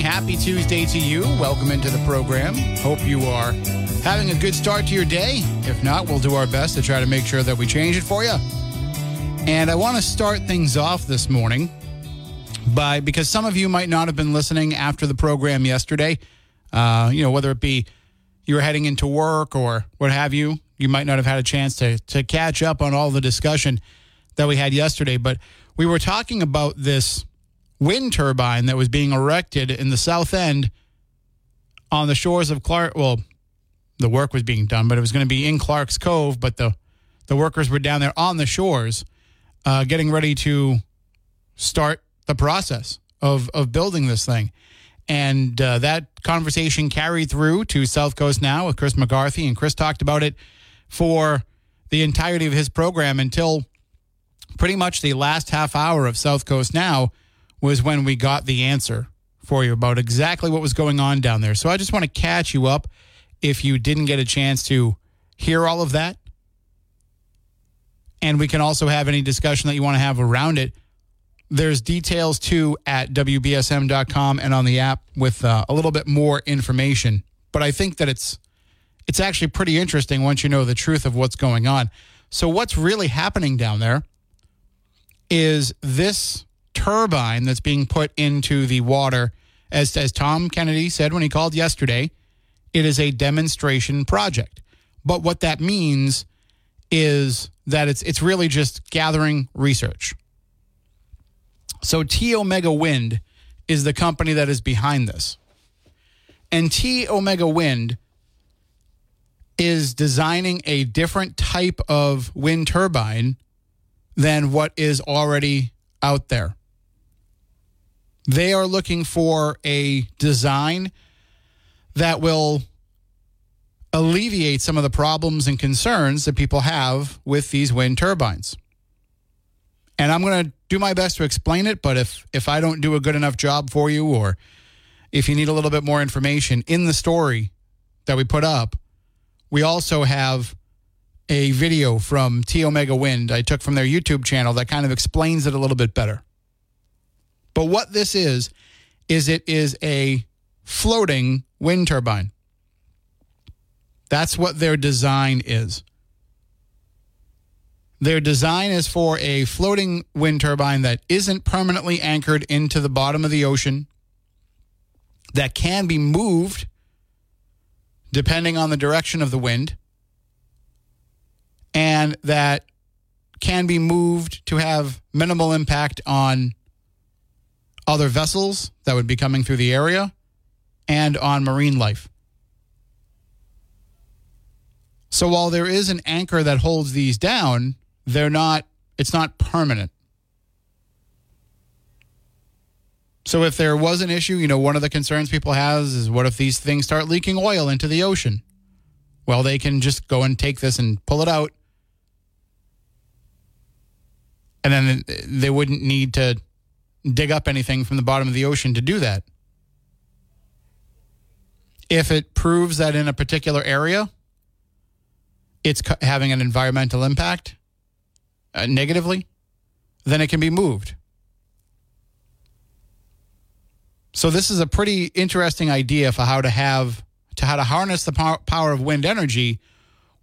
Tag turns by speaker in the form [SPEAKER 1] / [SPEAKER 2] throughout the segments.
[SPEAKER 1] Morning. Happy Tuesday to you. Welcome into the program. Hope you are having a good start to your day. If not, we'll do our best to try to make sure that we change it for you. And I want to start things off this morning by because some of you might not have been listening after the program yesterday. Uh, you know, whether it be you were heading into work or what have you, you might not have had a chance to to catch up on all the discussion that we had yesterday. But we were talking about this wind turbine that was being erected in the south end on the shores of Clark. Well, the work was being done, but it was going to be in Clark's Cove. But the the workers were down there on the shores, uh, getting ready to start the process of of building this thing. And uh, that conversation carried through to South Coast Now with Chris McCarthy, and Chris talked about it for the entirety of his program until pretty much the last half hour of South Coast Now was when we got the answer for you about exactly what was going on down there. So I just want to catch you up if you didn't get a chance to hear all of that. And we can also have any discussion that you want to have around it. There's details too at WBSM.com and on the app with uh, a little bit more information. But I think that it's it's actually pretty interesting once you know the truth of what's going on. So what's really happening down there is this turbine that's being put into the water as as Tom Kennedy said when he called yesterday, it is a demonstration project. But what that means is that it's it's really just gathering research. So T Omega Wind is the company that is behind this. And T Omega Wind is designing a different type of wind turbine than what is already out there. They are looking for a design that will alleviate some of the problems and concerns that people have with these wind turbines. And I'm going to do my best to explain it, but if if I don't do a good enough job for you or if you need a little bit more information in the story that we put up, we also have a video from T Omega Wind I took from their YouTube channel that kind of explains it a little bit better. But what this is, is it is a floating wind turbine. That's what their design is. Their design is for a floating wind turbine that isn't permanently anchored into the bottom of the ocean, that can be moved depending on the direction of the wind, and that can be moved to have minimal impact on other vessels that would be coming through the area and on marine life. So while there is an anchor that holds these down, they're not it's not permanent. So if there was an issue, you know, one of the concerns people has is what if these things start leaking oil into the ocean? Well, they can just go and take this and pull it out. And then they wouldn't need to dig up anything from the bottom of the ocean to do that. If it proves that in a particular area it's having an environmental impact uh, negatively, then it can be moved. So this is a pretty interesting idea for how to have to how to harness the power, power of wind energy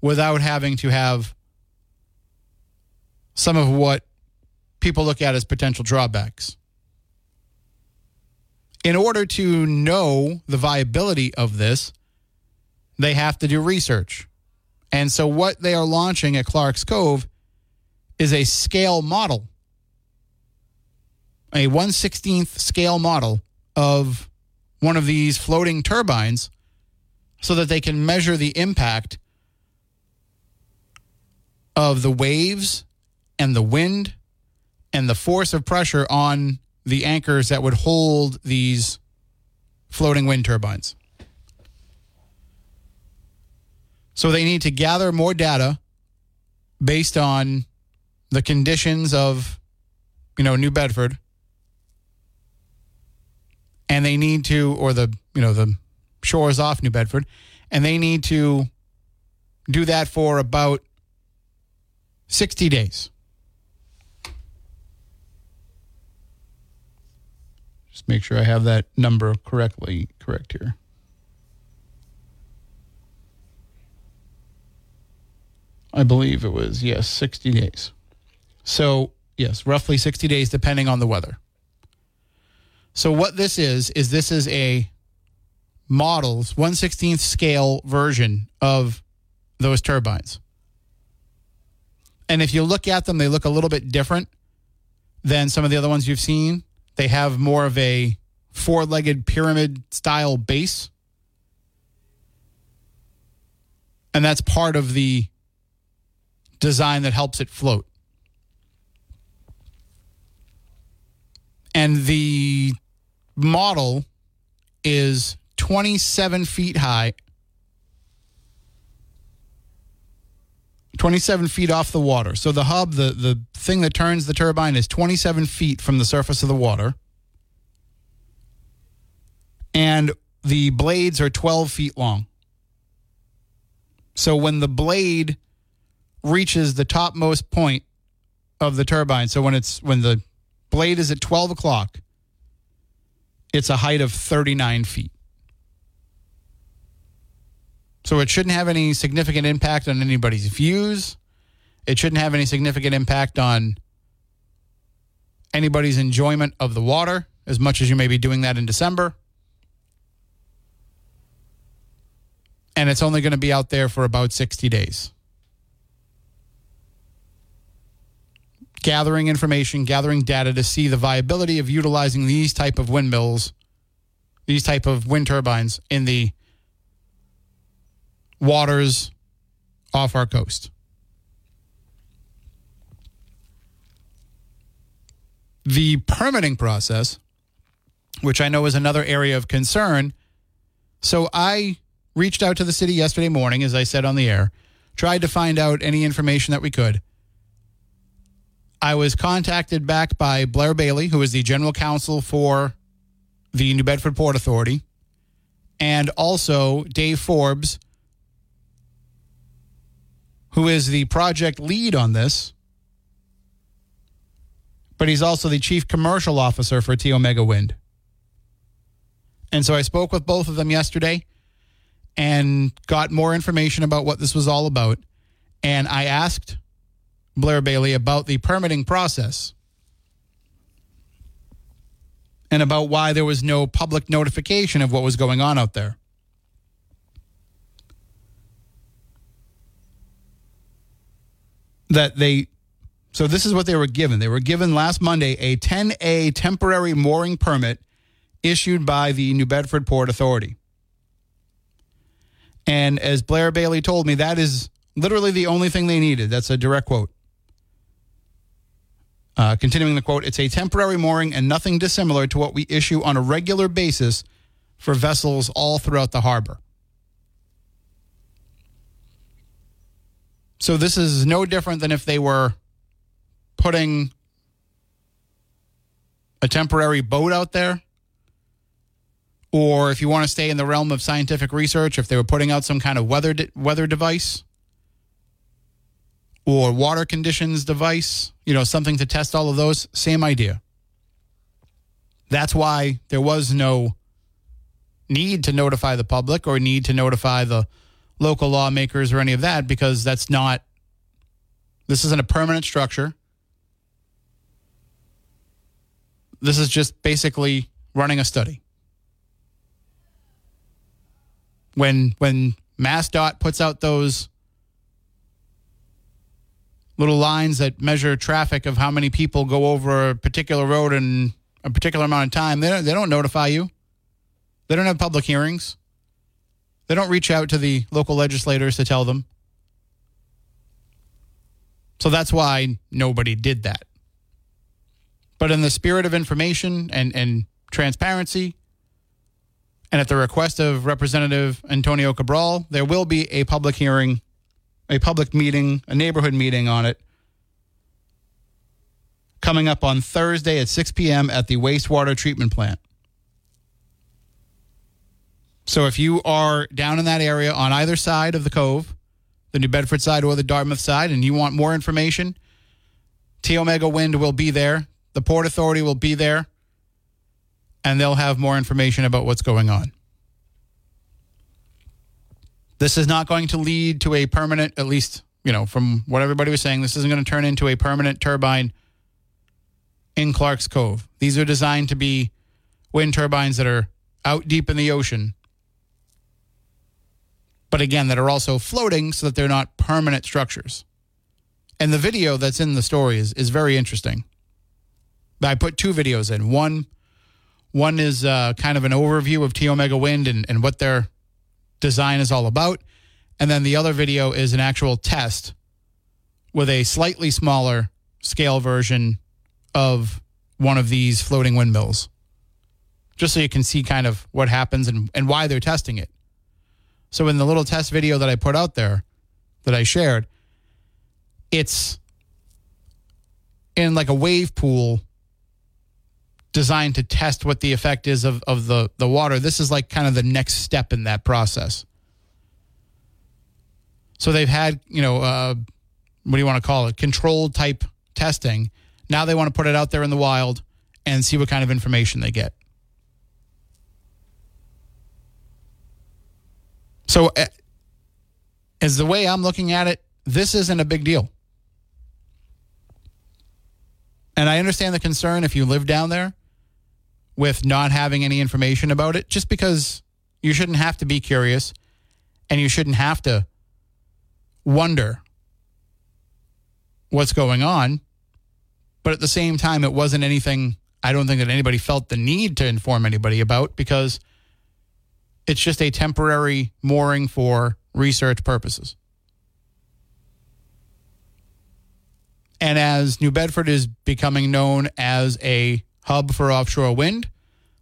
[SPEAKER 1] without having to have some of what people look at as potential drawbacks. In order to know the viability of this, they have to do research. And so, what they are launching at Clark's Cove is a scale model, a 116th scale model of one of these floating turbines so that they can measure the impact of the waves and the wind and the force of pressure on the anchors that would hold these floating wind turbines. So they need to gather more data based on the conditions of, you know, New Bedford. And they need to, or the, you know, the shores off New Bedford, and they need to do that for about 60 days. Make sure I have that number correctly correct here. I believe it was, yes, 60 days. So, yes, roughly 60 days depending on the weather. So, what this is, is this is a models 116th scale version of those turbines. And if you look at them, they look a little bit different than some of the other ones you've seen. They have more of a four legged pyramid style base. And that's part of the design that helps it float. And the model is 27 feet high, 27 feet off the water. So the hub, the, the thing that turns the turbine, is 27 feet from the surface of the water. And the blades are 12 feet long. So when the blade reaches the topmost point of the turbine, so when it's when the blade is at 12 o'clock, it's a height of 39 feet. So it shouldn't have any significant impact on anybody's views. It shouldn't have any significant impact on anybody's enjoyment of the water, as much as you may be doing that in December. And it's only going to be out there for about 60 days. Gathering information, gathering data to see the viability of utilizing these type of windmills, these type of wind turbines in the waters off our coast. The permitting process, which I know is another area of concern. So I reached out to the city yesterday morning, as I said on the air, tried to find out any information that we could. I was contacted back by Blair Bailey, who is the general counsel for the New Bedford Port Authority, and also Dave Forbes, who is the project lead on this, but he's also the chief commercial officer for T Omega Wind. And so I spoke with both of them yesterday and got more information about what this was all about. And I asked Blair Bailey about the permitting process and about why there was no public notification of what was going on out there. That they so this is what they were given. They were given last Monday a 10A temporary mooring permit issued by the New Bedford Port Authority. And as Blair Bailey told me, that is literally the only thing they needed. That's a direct quote. Uh, continuing the quote, it's a temporary mooring and nothing dissimilar to what we issue on a regular basis for vessels all throughout the harbor. So this is no different than if they were putting a temporary boat out there. Or if you want to stay in the realm of scientific research, if they were putting out some kind of weather de- weather device or water conditions device, you know, something to test all of those, same idea. That's why there was no need to notify the public or need to notify the local lawmakers or any of that because that's not, this isn't a permanent structure. This is just basically running a study. When, when MassDOT puts out those little lines that measure traffic of how many people go over a particular road in a particular amount of time, they don't, they don't notify you. They don't have public hearings. They don't reach out to the local legislators to tell them. So that's why nobody did that. But in the spirit of information and, and transparency, and at the request of Representative Antonio Cabral, there will be a public hearing, a public meeting, a neighborhood meeting on it coming up on Thursday at 6 p.m. at the wastewater treatment plant. So if you are down in that area on either side of the cove, the New Bedford side or the Dartmouth side, and you want more information, T Omega Wind will be there. The Port Authority will be there, and they'll have more information about what's going on. This is not going to lead to a permanent, at least, you know, from what everybody was saying, this isn't going to turn into a permanent turbine in Clark's Cove. These are designed to be wind turbines that are out deep in the ocean but again, that are also floating so that they're not permanent structures. And the video that's in the story is, is very interesting. I put two videos in. One, one is uh, kind of an overview of T Omega Wind and, and what their design is all about. And then the other video is an actual test with a slightly smaller scale version of one of these floating windmills, just so you can see kind of what happens and, and why they're testing it. So in the little test video that I put out there that I shared, it's in like a wave pool designed to test what the effect is of, of the, the water. This is like kind of the next step in that process. So they've had, you know, uh, what do you want to call it? Controlled type testing. Now they want to put it out there in the wild and see what kind of information they get. So, as the way I'm looking at it, this isn't a big deal. And I understand the concern if you live down there with not having any information about it, just because you shouldn't have to be curious and you shouldn't have to wonder what's going on. But at the same time, it wasn't anything I don't think that anybody felt the need to inform anybody about because it's just a temporary mooring for research purposes. And as New Bedford is becoming known as a hub for offshore wind,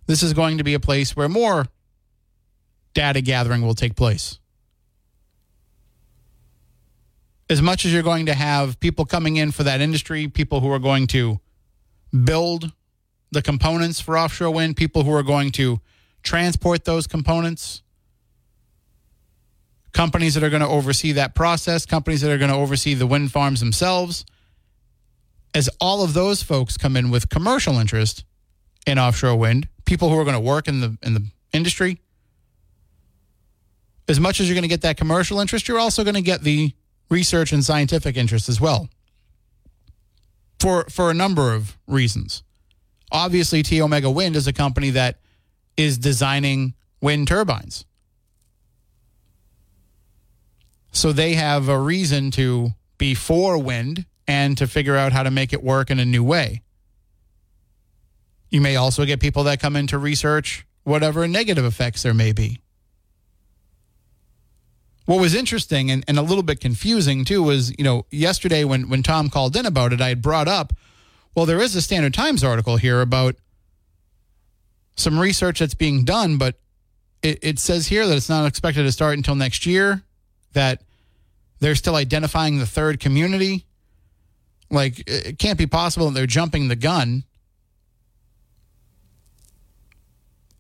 [SPEAKER 1] this is going to be a place where more data gathering will take place. As much as you're going to have people coming in for that industry, people who are going to build the components for offshore wind, people who are going to transport those components, companies that are going to oversee that process, companies that are going to oversee the wind farms themselves. As all of those folks come in with commercial interest in offshore wind, people who are going to work in the in the industry, as much as you're going to get that commercial interest, you're also going to get the research and scientific interest as well. For for a number of reasons. Obviously, T Omega Wind is a company that is designing wind turbines. So they have a reason to be for wind and to figure out how to make it work in a new way. You may also get people that come in to research whatever negative effects there may be. What was interesting and, and a little bit confusing too was, you know, yesterday when, when Tom called in about it, I had brought up, well, there is a Standard Times article here about some research that's being done, but it, it says here that it's not expected to start until next year, that they're still identifying the third community. Like, it can't be possible that they're jumping the gun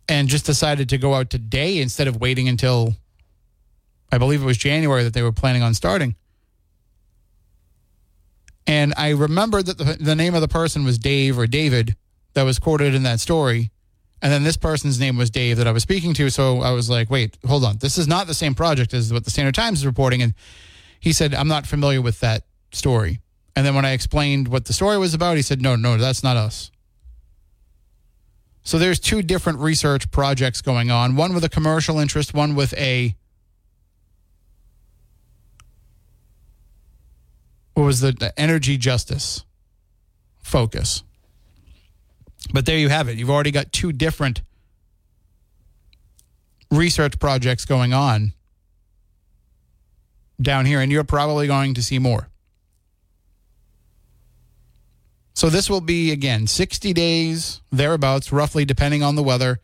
[SPEAKER 1] and just decided to go out today instead of waiting until I believe it was January that they were planning on starting. And I remember that the, the name of the person was Dave or David that was quoted in that story. And then this person's name was Dave that I was speaking to. So I was like, wait, hold on. This is not the same project as what the Standard Times is reporting. And he said, I'm not familiar with that story. And then when I explained what the story was about, he said, no, no, that's not us. So there's two different research projects going on one with a commercial interest, one with a. What was the, the energy justice focus? But there you have it. You've already got two different research projects going on down here, and you're probably going to see more. So this will be, again, 60 days, thereabouts, roughly, depending on the weather,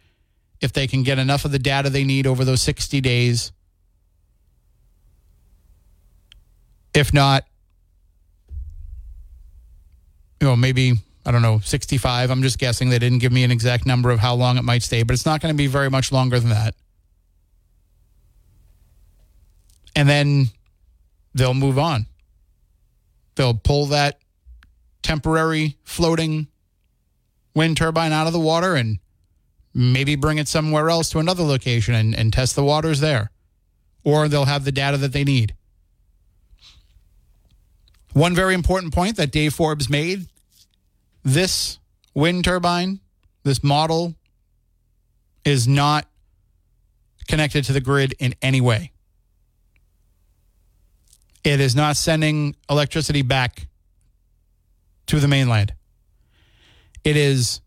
[SPEAKER 1] if they can get enough of the data they need over those 60 days. If not, you know, maybe, I don't know, 65. I'm just guessing. They didn't give me an exact number of how long it might stay, but it's not going to be very much longer than that. And then they'll move on. They'll pull that temporary floating wind turbine out of the water and maybe bring it somewhere else to another location and, and test the waters there. Or they'll have the data that they need. One very important point that Dave Forbes made this wind turbine, this model, is not connected to the grid in any way. It is not sending electricity back to the mainland. It is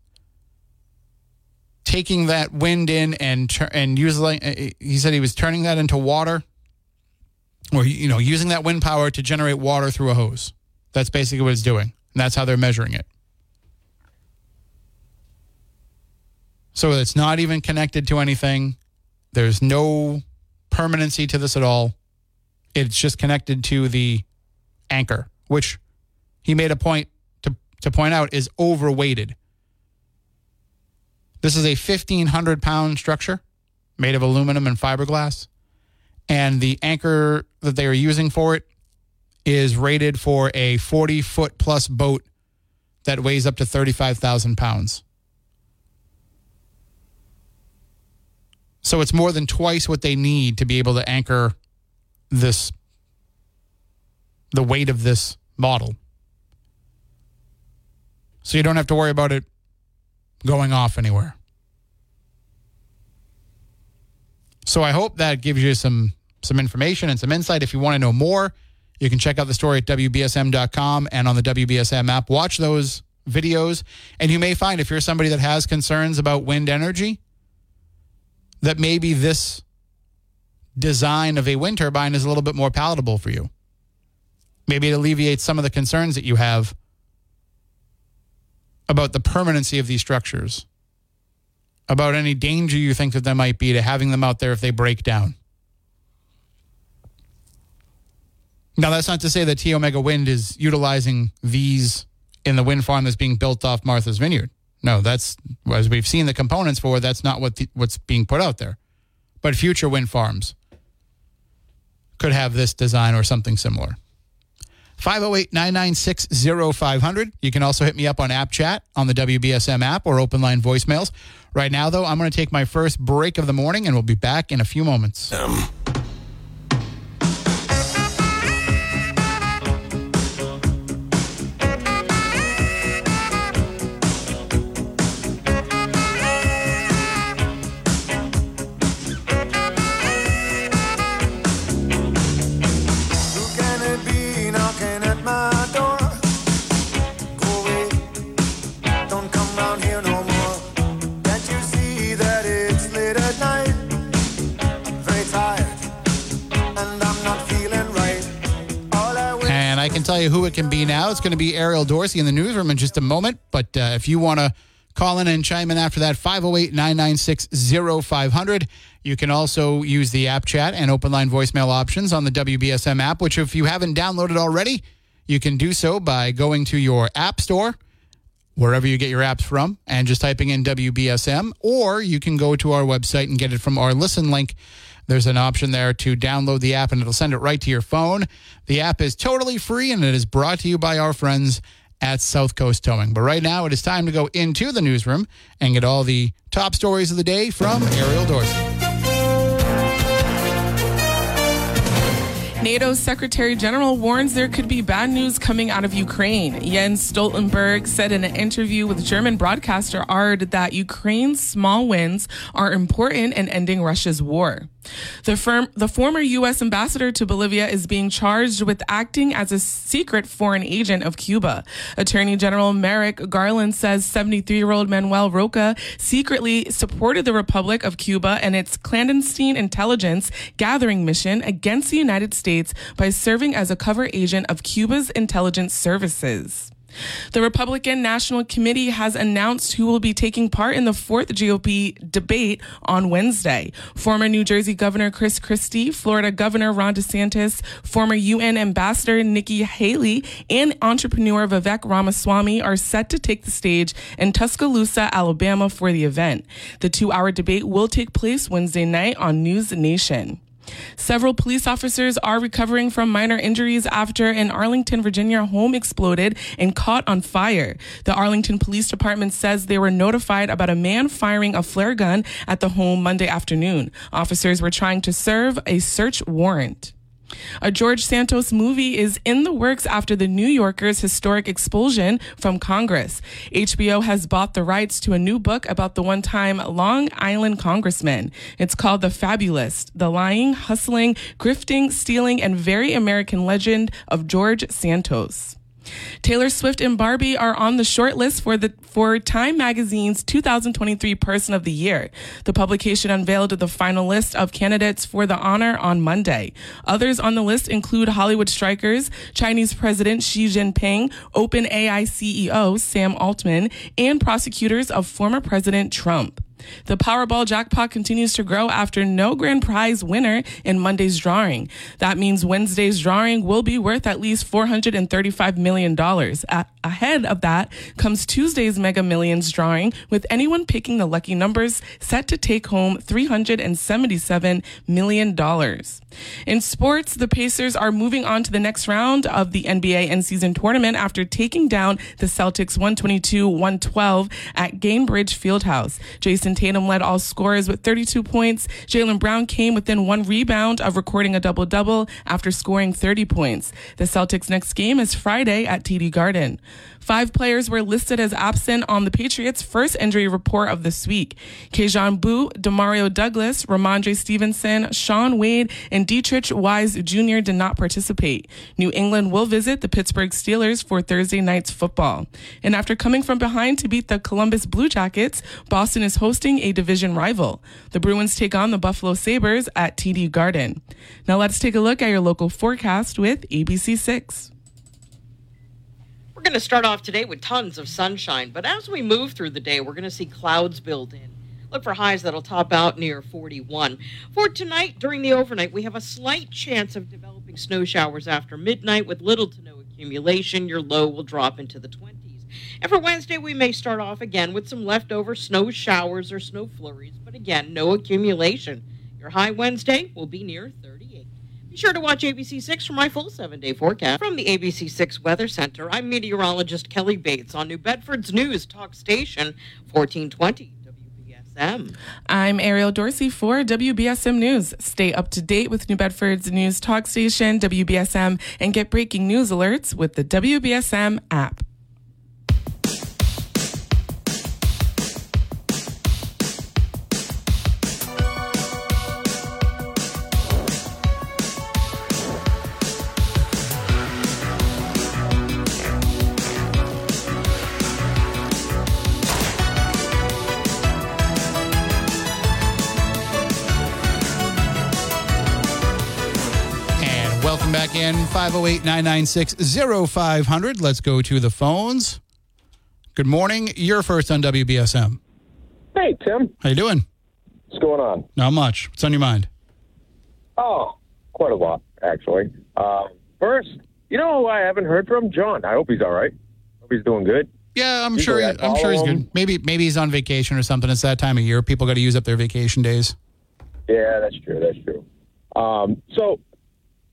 [SPEAKER 1] taking that wind in and and using. Uh, he said he was turning that into water, or you know, using that wind power to generate water through a hose. That's basically what it's doing, and that's how they're measuring it. So it's not even connected to anything. There's no permanency to this at all. It's just connected to the anchor, which he made a point to, to point out is overweighted. This is a 1,500 pound structure made of aluminum and fiberglass. And the anchor that they are using for it is rated for a 40 foot plus boat that weighs up to 35,000 pounds. So it's more than twice what they need to be able to anchor this the weight of this model. So you don't have to worry about it going off anywhere. So I hope that gives you some some information and some insight. If you want to know more, you can check out the story at WBSM.com and on the WBSM app. Watch those videos, and you may find if you're somebody that has concerns about wind energy, that maybe this design of a wind turbine is a little bit more palatable for you. Maybe it alleviates some of the concerns that you have about the permanency of these structures, about any danger you think that there might be to having them out there if they break down. Now, that's not to say that T Omega Wind is utilizing these in the wind farm that's being built off Martha's Vineyard. No, that's as we've seen the components for. That's not what the, what's being put out there. But future wind farms could have this design or something similar. 508 996 0500. You can also hit me up on App Chat on the WBSM app or open line voicemails. Right now, though, I'm going to take my first break of the morning and we'll be back in a few moments. Um. You who it can be now. It's going to be Ariel Dorsey in the newsroom in just a moment. But uh, if you want to call in and chime in after that, 508 996 0500. You can also use the app chat and open line voicemail options on the WBSM app, which, if you haven't downloaded already, you can do so by going to your app store, wherever you get your apps from, and just typing in WBSM, or you can go to our website and get it from our listen link there's an option there to download the app and it'll send it right to your phone. The app is totally free and it is brought to you by our friends at South Coast Towing. But right now, it is time to go into the newsroom and get all the top stories of the day from Ariel Dorsey.
[SPEAKER 2] NATO's Secretary General warns there could be bad news coming out of Ukraine. Jens Stoltenberg said in an interview with German broadcaster ARD that Ukraine's small wins are important in ending Russia's war. The, firm, the former U.S. ambassador to Bolivia is being charged with acting as a secret foreign agent of Cuba. Attorney General Merrick Garland says 73 year old Manuel Rocha secretly supported the Republic of Cuba and its clandestine intelligence gathering mission against the United States by serving as a cover agent of Cuba's intelligence services. The Republican National Committee has announced who will be taking part in the fourth GOP debate on Wednesday. Former New Jersey Governor Chris Christie, Florida Governor Ron DeSantis, former UN Ambassador Nikki Haley, and entrepreneur Vivek Ramaswamy are set to take the stage in Tuscaloosa, Alabama for the event. The two hour debate will take place Wednesday night on News Nation. Several police officers are recovering from minor injuries after an Arlington, Virginia home exploded and caught on fire. The Arlington Police Department says they were notified about a man firing a flare gun at the home Monday afternoon. Officers were trying to serve a search warrant. A George Santos movie is in the works after the New Yorker's historic expulsion from Congress. HBO has bought the rights to a new book about the one time Long Island congressman. It's called The Fabulist The Lying, Hustling, Grifting, Stealing, and Very American Legend of George Santos. Taylor Swift and Barbie are on the short list for the for Time Magazine's 2023 Person of the Year. The publication unveiled the final list of candidates for the honor on Monday. Others on the list include Hollywood strikers, Chinese President Xi Jinping, OpenAI CEO Sam Altman, and prosecutors of former President Trump. The Powerball jackpot continues to grow after no grand prize winner in Monday's drawing. That means Wednesday's drawing will be worth at least $435 million. Ahead of that comes Tuesday's Mega Millions drawing, with anyone picking the lucky numbers set to take home $377 million. In sports, the Pacers are moving on to the next round of the NBA in season tournament after taking down the Celtics 122 112 at Gainbridge Fieldhouse. Jayson Tatum led all scorers with 32 points. Jaylen Brown came within one rebound of recording a double double after scoring 30 points. The Celtics' next game is Friday at TD Garden. Five players were listed as absent on the Patriots' first injury report of this week. Kayshon Boutte, Demario Douglas, Rhamondre Stevenson, Shaun Wade, and Deatrich Wise Jr. did not participate. New England will visit the Pittsburgh Steelers for Thursday night's football. And after coming from behind to beat the Columbus Blue Jackets, Boston is hosting a division rival. The Bruins take on the Buffalo Sabres at TD Garden. Now let's take a look at your local forecast with ABC6
[SPEAKER 3] going to start off today with tons of sunshine, but as we move through the day, we're going to see clouds build in. Look for highs that'll top out near 41. For tonight, during the overnight, we have a slight chance of developing snow showers after midnight with little to no accumulation. Your low will drop into the 20s. And for Wednesday, we may start off again with some leftover snow showers or snow flurries, but again, no accumulation. Your high Wednesday will be near 30. Be sure to watch ABC6 for my full seven day forecast. From the ABC6 Weather Center, I'm meteorologist Kelly Bates on New Bedford's News Talk Station 1420. WBSM.
[SPEAKER 2] I'm Ariel Dorsey for WBSM News. Stay up to date with New Bedford's news talk station, WBSM, and get breaking news alerts with the WBSM app.
[SPEAKER 1] 508 996 0500. Let's go to the phones. Good morning. You're first on WBSM.
[SPEAKER 4] Hey, Tim.
[SPEAKER 1] How you doing?
[SPEAKER 4] What's going on?
[SPEAKER 1] Not much. What's on your mind?
[SPEAKER 4] Oh, quite a lot, actually. Uh, first, you know who I haven't heard from? John. I hope he's all right. Hope he's doing good.
[SPEAKER 1] Yeah, I'm Usually sure. I'm sure he's good. Maybe maybe he's on vacation or something. It's that time of year. People got to use up their vacation days.
[SPEAKER 4] Yeah, that's true. That's true. Um, so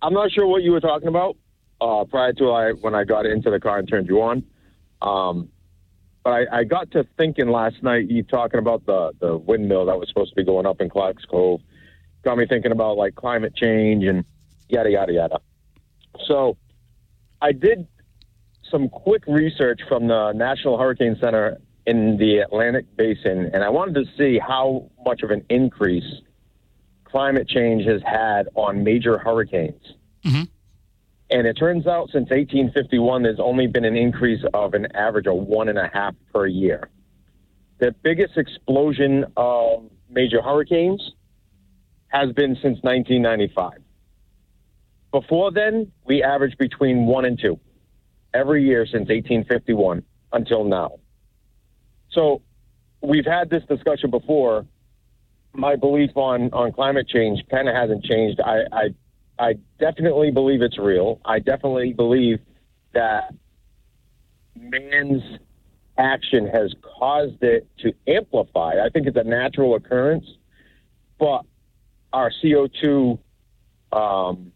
[SPEAKER 4] I'm not sure what you were talking about uh, prior to I when I got into the car and turned you on. Um, but I, I got to thinking last night. You talking about the the windmill that was supposed to be going up in Clark's Cove got me thinking about like climate change and yada yada yada. So, I did some quick research from the National Hurricane Center in the Atlantic Basin, and I wanted to see how much of an increase climate change has had on major hurricanes.
[SPEAKER 1] Mm-hmm.
[SPEAKER 4] And it turns out since 1851, there's only been an increase of an average of one and a half per year. The biggest explosion of major hurricanes has been since 1995. Before then, we averaged between one and two every year since 1851 until now. So we've had this discussion before. My belief on, on climate change kind of hasn't changed. I, I I definitely believe it's real. I definitely believe that man's action has caused it to amplify. I think it's a natural occurrence, but our CO2 um,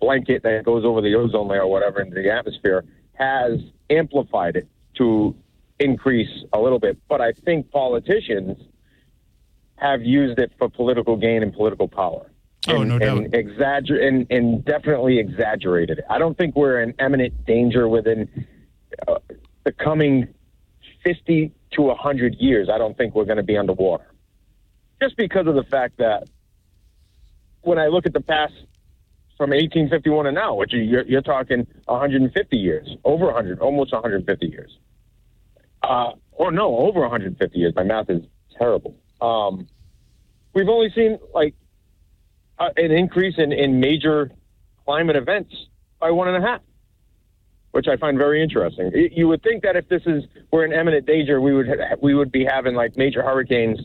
[SPEAKER 4] blanket that goes over the ozone layer or whatever into the atmosphere has amplified it to increase a little bit. But I think politicians have used it for political gain and political power.
[SPEAKER 1] Oh,
[SPEAKER 4] and,
[SPEAKER 1] no doubt.
[SPEAKER 4] and exagger- and, and definitely exaggerated it. I don't think we're in imminent danger within uh, the coming 50 to 100 years. I don't think we're going to be underwater. Just because of the fact that when I look at the past from 1851 to now, which you're, you're talking 150 years, over 100, almost 150 years. Uh, or no, over 150 years. My math is terrible. Um, we've only seen like uh, an increase in, in major climate events by one and a half, which I find very interesting. Y- You would think that if this is we're in imminent danger, we would ha- we would be having like major hurricanes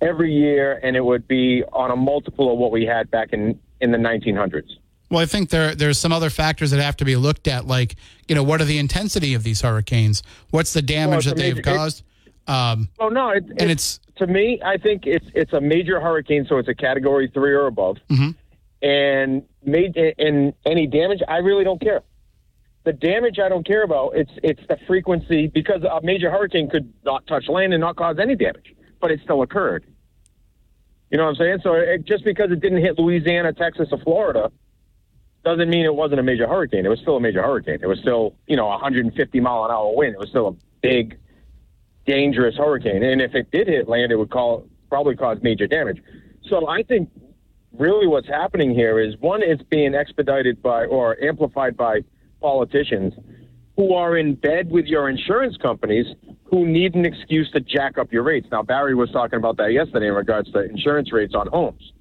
[SPEAKER 4] every year, and it would be on a multiple of what we had back in in the 1900s.
[SPEAKER 1] Well, I think there there's some other factors that have to be looked at, like you know, what are the intensity of these hurricanes? What's the damage
[SPEAKER 4] Well,
[SPEAKER 1] that they've
[SPEAKER 4] major- it-
[SPEAKER 1] caused? Um,
[SPEAKER 4] Oh no, it,
[SPEAKER 1] and it's
[SPEAKER 4] to me, I think it's it's a major hurricane, so it's a category three or above.
[SPEAKER 1] Mhm.
[SPEAKER 4] And made and any damage, I really don't care. The damage I don't care about. It's it's the frequency because a major hurricane could not touch land and not cause any damage, but it still occurred. You know what I'm saying? So it, just because it didn't hit Louisiana, Texas, or Florida, doesn't mean it wasn't a major hurricane. It was still a major hurricane. It was still you know 150 mile an hour wind. It was still a big dangerous hurricane. And if it did hit land, it would call, probably cause major damage. So I think really what's happening here is one, it's being expedited by or amplified by politicians who are in bed with your insurance companies who need an excuse to jack up your rates. Now, Barry was talking about that yesterday in regards to insurance rates on homes.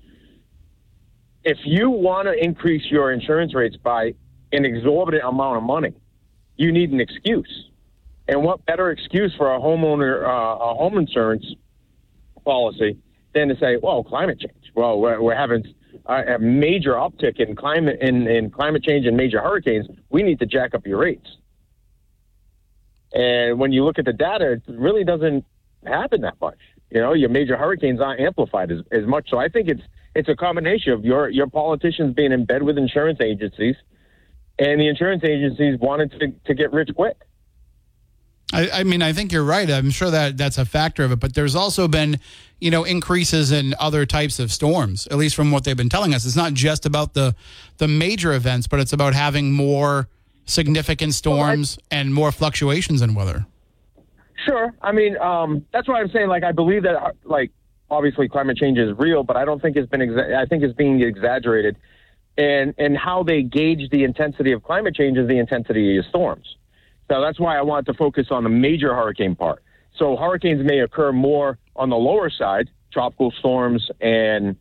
[SPEAKER 4] If you want to increase your insurance rates by an exorbitant amount of money, you need an excuse. And what better excuse for a homeowner, uh, a home insurance policy than to say, well, climate change. Well, we're, we're having a, major uptick in climate in, in climate change and major hurricanes. We need to jack up your rates. And when you look at the data, it really doesn't happen that much. You know, your major hurricanes aren't amplified as, as much. So I think it's it's a combination of your your politicians being in bed with insurance agencies, and the insurance agencies wanted to, to get rich quick.
[SPEAKER 1] I, I mean, I think you're right. I'm sure that that's a factor of it, but there's also been, you know, increases in other types of storms. At least from what they've been telling us, it's not just about the the major events, but it's about having more significant storms and more fluctuations in weather.
[SPEAKER 4] Sure. I mean, um, that's why I'm saying. Like, I believe that, uh, like, obviously climate change is real, but I don't think it's been. Exa- I think it's being exaggerated, and and how they gauge the intensity of climate change is the intensity of storms. So that's why I wanted to focus on the major hurricane part. So hurricanes may occur more on the lower side, tropical storms and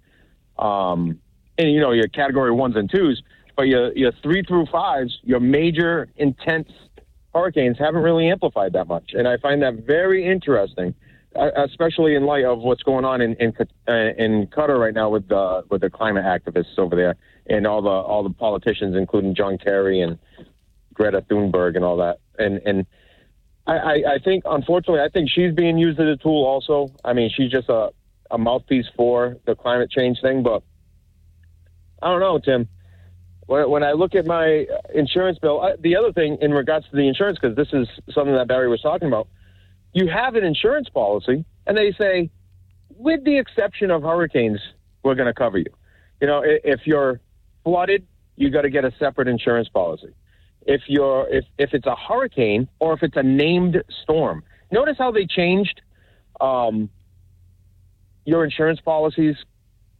[SPEAKER 4] um, and you know your category ones and twos, but your your three through fives, your major intense hurricanes haven't really amplified that much, and I find that very interesting, uh, especially in light of what's going on in in, uh, in Qatar right now with the with the climate activists over there and all the all the politicians, including John Kerry and Greta Thunberg and all that, and and. I, I, think, unfortunately, I think she's being used as a tool. Also, I mean, she's just a, a mouthpiece for the climate change thing. But I don't know, Tim. When, when I look at my insurance bill, I, the other thing in regards to the insurance, because this is something that Barry was talking about, you have an insurance policy, and they say, with the exception of hurricanes, we're going to cover you. You know, i- if you're flooded, you got to get a separate insurance policy. If you're if if it's a hurricane or if it's a named storm, notice how they changed um, your insurance policies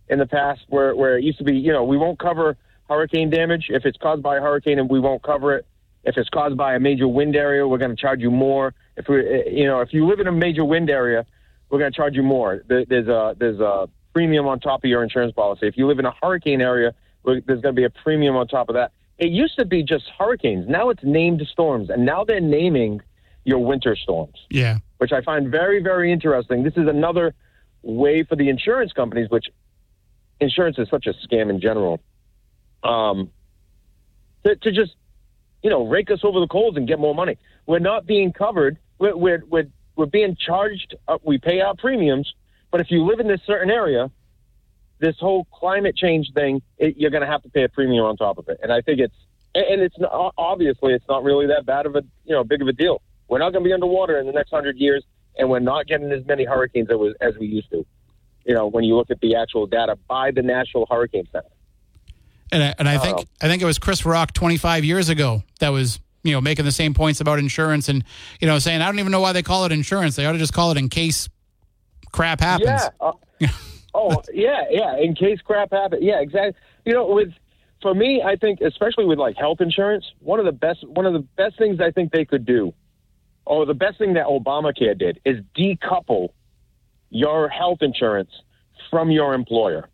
[SPEAKER 4] in the past, where where it used to be, you know, we won't cover hurricane damage if it's caused by a hurricane, and we won't cover it if it's caused by a major wind area. We're going to charge you more. If we, eh, you know, if you live in a major wind area, we're going to charge you more. There's a there's a premium on top of your insurance policy. If you live in a hurricane area, there's going to be a premium on top of that. It used to be just hurricanes. Now it's named storms, and now they're naming your winter storms
[SPEAKER 1] Yeah.
[SPEAKER 4] which I find very, very interesting. This is another way for the insurance companies, which insurance is such a scam in general, um, to, to just, you know, rake us over the coals and get more money. We're not being covered. We're, we're, we're, we're being charged. Uh, we pay our premiums, but if you live in this certain area, this whole climate change thing, it, you're going to have to pay a premium on top of it. And I think it's, and it's not, obviously it's not really that bad of a, you know, big of a deal. We're not going to be underwater in the next hundred years, and we're not getting as many hurricanes as, we- as we used to. You know, when you look at the actual data by the National Hurricane Center.
[SPEAKER 1] And I, and I think
[SPEAKER 4] Oh.
[SPEAKER 1] I think it was Chris Rock 25 years ago that was you know making the same points about insurance and you know saying I don't even know why they call it insurance. They ought to just call it in case crap happens.
[SPEAKER 4] Yeah. Uh, oh, yeah, yeah. In case crap happens. Yeah, exactly. You know, with for me, I think especially with like health insurance, one of the best one of the best things I think they could do, or the best thing that Obamacare did, is decouple your health insurance from your employer.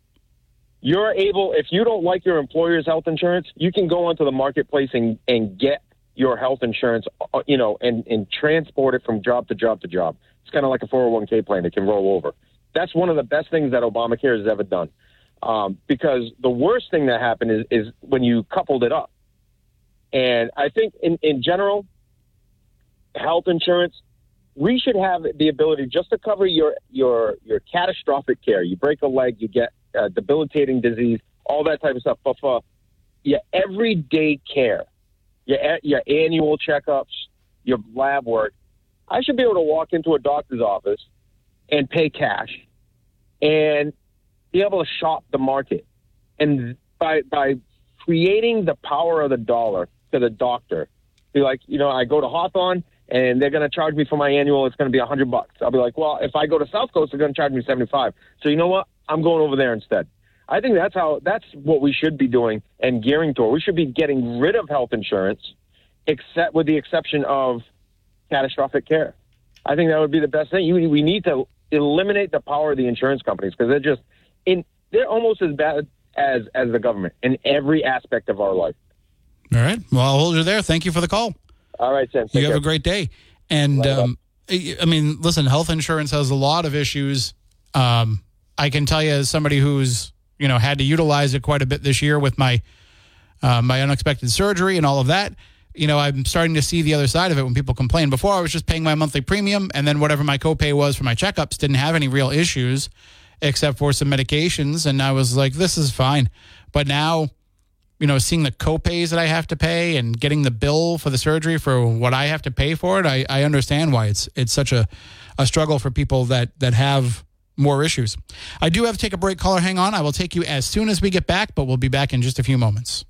[SPEAKER 4] You're able, if you don't like your employer's health insurance, you can go onto the marketplace and, and get your health insurance, uh, you know, and, and transport it from job to job to job. It's kind of like a 401k plan that can roll over. That's one of the best things that Obamacare has ever done. Um, because the worst thing that happened is, is when you coupled it up. And I think in, in general, health insurance, we should have the ability just to cover your, your, your catastrophic care. You break a leg, you get uh, debilitating disease, all that type of stuff. But for your everyday care, your, your annual checkups, your lab work, I should be able to walk into a doctor's office and pay cash and be able to shop the market. And by by creating the power of the dollar to the doctor, be like, you know, I go to Hawthorn and they're going to charge me for my annual. It's going to be a hundred bucks. I'll be like, well, if I go to South Coast, they're going to charge me seventy five. So you know what? I'm going over there instead. I think that's how that's what we should be doing and gearing toward. We should be getting rid of health insurance, except with the exception of catastrophic care. I think that would be the best thing. We need to eliminate the power of the insurance companies because they're just in they're almost as bad as as the government in every aspect of our life.
[SPEAKER 1] All right. Well, I'll hold you there. Thank you for the call.
[SPEAKER 4] All right, Sam.
[SPEAKER 1] You have
[SPEAKER 4] care.
[SPEAKER 1] a great day. And um, I I mean, listen, health insurance has a lot of issues. Um, I can tell you, as somebody who's you know had to utilize it quite a bit this year with my uh, my unexpected surgery and all of that. You know, I'm starting to see the other side of it when people complain. Before, I was just paying my monthly premium, and then whatever my copay was for my checkups didn't have any real issues, except for some medications, and I was like, this is fine. But now, you know, seeing the copays that I have to pay and getting the bill for the surgery for what I have to pay for it, I, I understand why it's it's such a, a struggle for people that that have more issues. I do have to take a break. Caller, hang on. I will take you as soon as we get back, but we'll be back in just a few moments.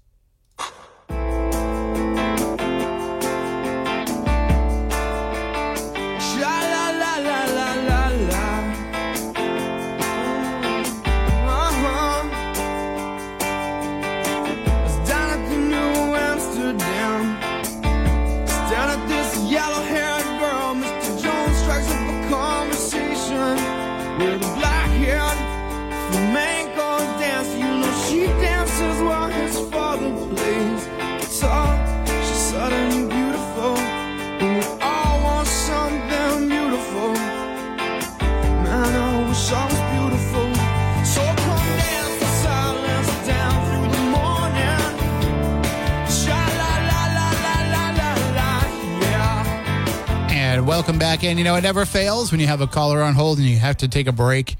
[SPEAKER 1] Back in. You know, it never fails when you have a caller on hold and you have to take a break.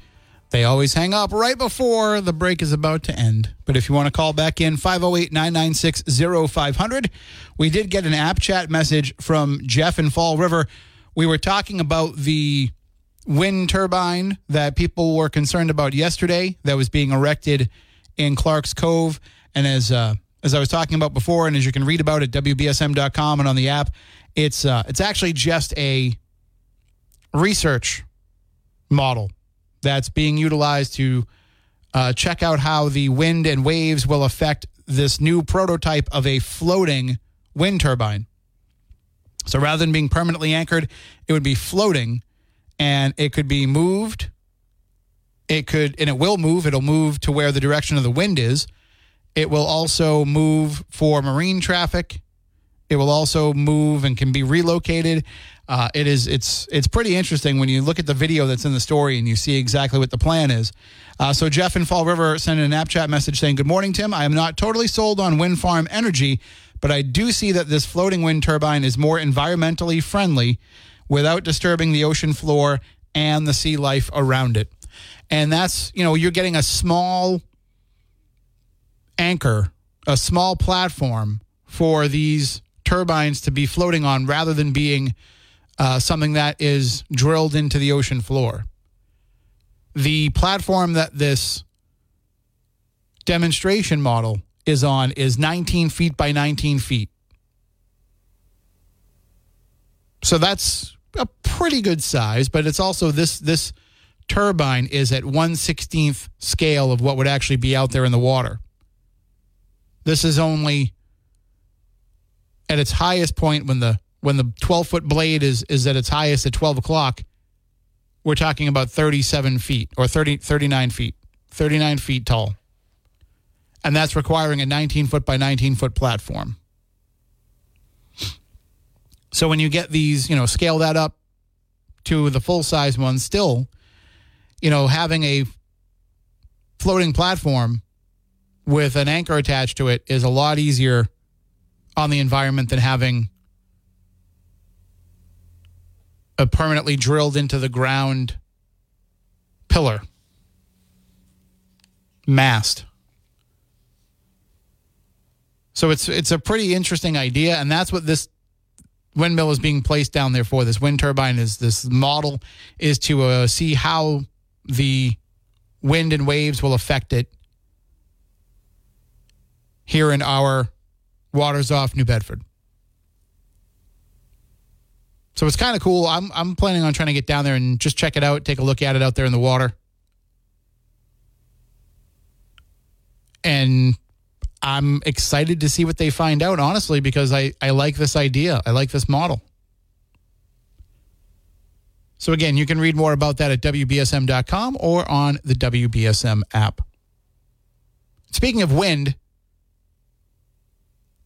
[SPEAKER 1] They always hang up right before the break is about to end. But if you want to call back in, 508 996 0500. We did get an app chat message from Jeff in Fall River. We were talking about the wind turbine that people were concerned about yesterday that was being erected in Clark's Cove. And as uh, as I was talking about before, and as you can read about at WBSM.com and on the app, it's uh, it's actually just a research model that's being utilized to uh, check out how the wind and waves will affect this new prototype of a floating wind turbine. So rather than being permanently anchored, it would be floating and it could be moved. It could, and it will move. It'll move to where the direction of the wind is. It will also move for marine traffic. It will also move and can be relocated. Uh, it is it's it's pretty interesting when you look at the video that's in the story and you see exactly what the plan is. Uh, so Jeff in Fall River sent in a Snapchat message saying, "Good morning, Tim. I am not totally sold on wind farm energy, but I do see that this floating wind turbine is more environmentally friendly, without disturbing the ocean floor and the sea life around it. And that's you know you're getting a small anchor, a small platform for these turbines to be floating on rather than being uh, something that is drilled into the ocean floor. The platform that this demonstration model is on is 19 feet by 19 feet. So that's a pretty good size, but it's also this this turbine is at 1/16th scale of what would actually be out there in the water. This is only at its highest point when the when the 12 foot blade is is at its highest at 12 o'clock we're talking about 37 feet or 30 39 feet 39 feet tall. And that's requiring a 19 foot by 19 foot platform. So when you get these you know scale that up to the full size ones still you know having a floating platform with an anchor attached to it is a lot easier on the environment than having a permanently drilled into the ground pillar mast. So it's it's a pretty interesting idea, and that's what this windmill is being placed down there for. This wind turbine is this model is to uh, see how the wind and waves will affect it here in our waters off New Bedford. So it's kind of cool. I'm I'm planning on trying to get down there and just check it out, take a look at it out there in the water. And I'm excited to see what they find out, honestly, because I, I like this idea. I like this model. So, again, you can read more about that at WBSM.com or on the WBSM app. Speaking of wind,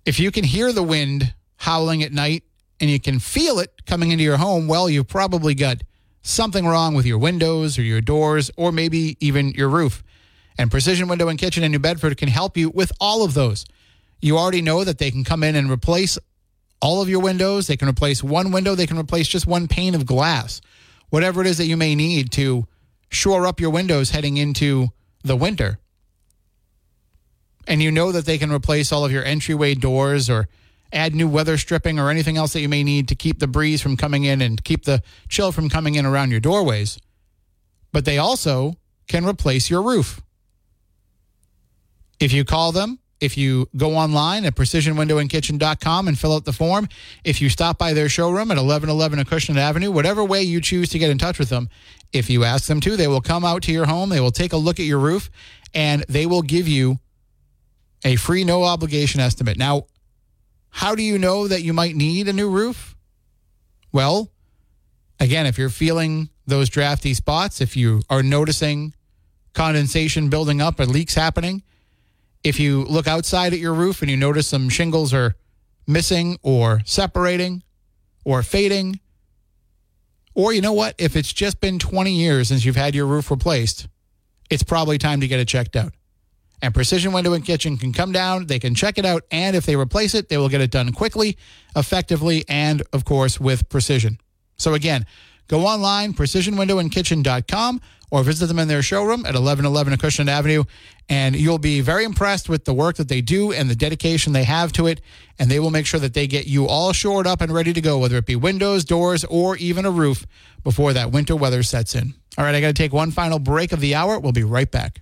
[SPEAKER 1] if you can hear the wind howling at night and you can feel it coming into your home, well, you've probably got something wrong with your windows or your doors or maybe even your roof. And Precision Window and Kitchen in New Bedford can help you with all of those. You already know that they can come in and replace all of your windows. They can replace one window, they can replace just one pane of glass. Whatever it is that you may need to shore up your windows heading into the winter. And you know that they can replace all of your entryway doors or add new weather stripping or anything else that you may need to keep the breeze from coming in and keep the chill from coming in around your doorways. But they also can replace your roof. If you call them, if you go online at precisionwindowandkitchen.com and fill out the form, if you stop by their showroom at 1111 Acushnet Avenue, whatever way you choose to get in touch with them, if you ask them to, they will come out to your home, they will take a look at your roof, and they will give you a free no obligation estimate. Now, how do you know that you might need a new roof? Well, again, if you're feeling those drafty spots, if you are noticing condensation building up or leaks happening, if you look outside at your roof and you notice some shingles are missing or separating or fading, or you know what, if it's just been 20 years since you've had your roof replaced, it's probably time to get it checked out. And Precision Window and Kitchen can come down, they can check it out, and if they replace it, they will get it done quickly, effectively, and of course with precision. So again, go online, precisionwindowandkitchen.com, or visit them in their showroom at 1111 Acushnet Avenue, and you'll be very impressed with the work that they do and the dedication they have to it. And they will make sure that they get you all shored up and ready to go, whether it be windows, doors, or even a roof before that winter weather sets in. All right, I got to take one final break of the hour. We'll be right back.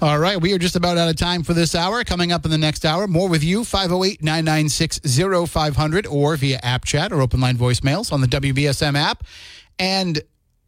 [SPEAKER 1] All right, we are just about out of time for this hour. Coming up in the next hour, more with you, 508 996 0500 or via app chat or open line voicemails on the WBSM app. And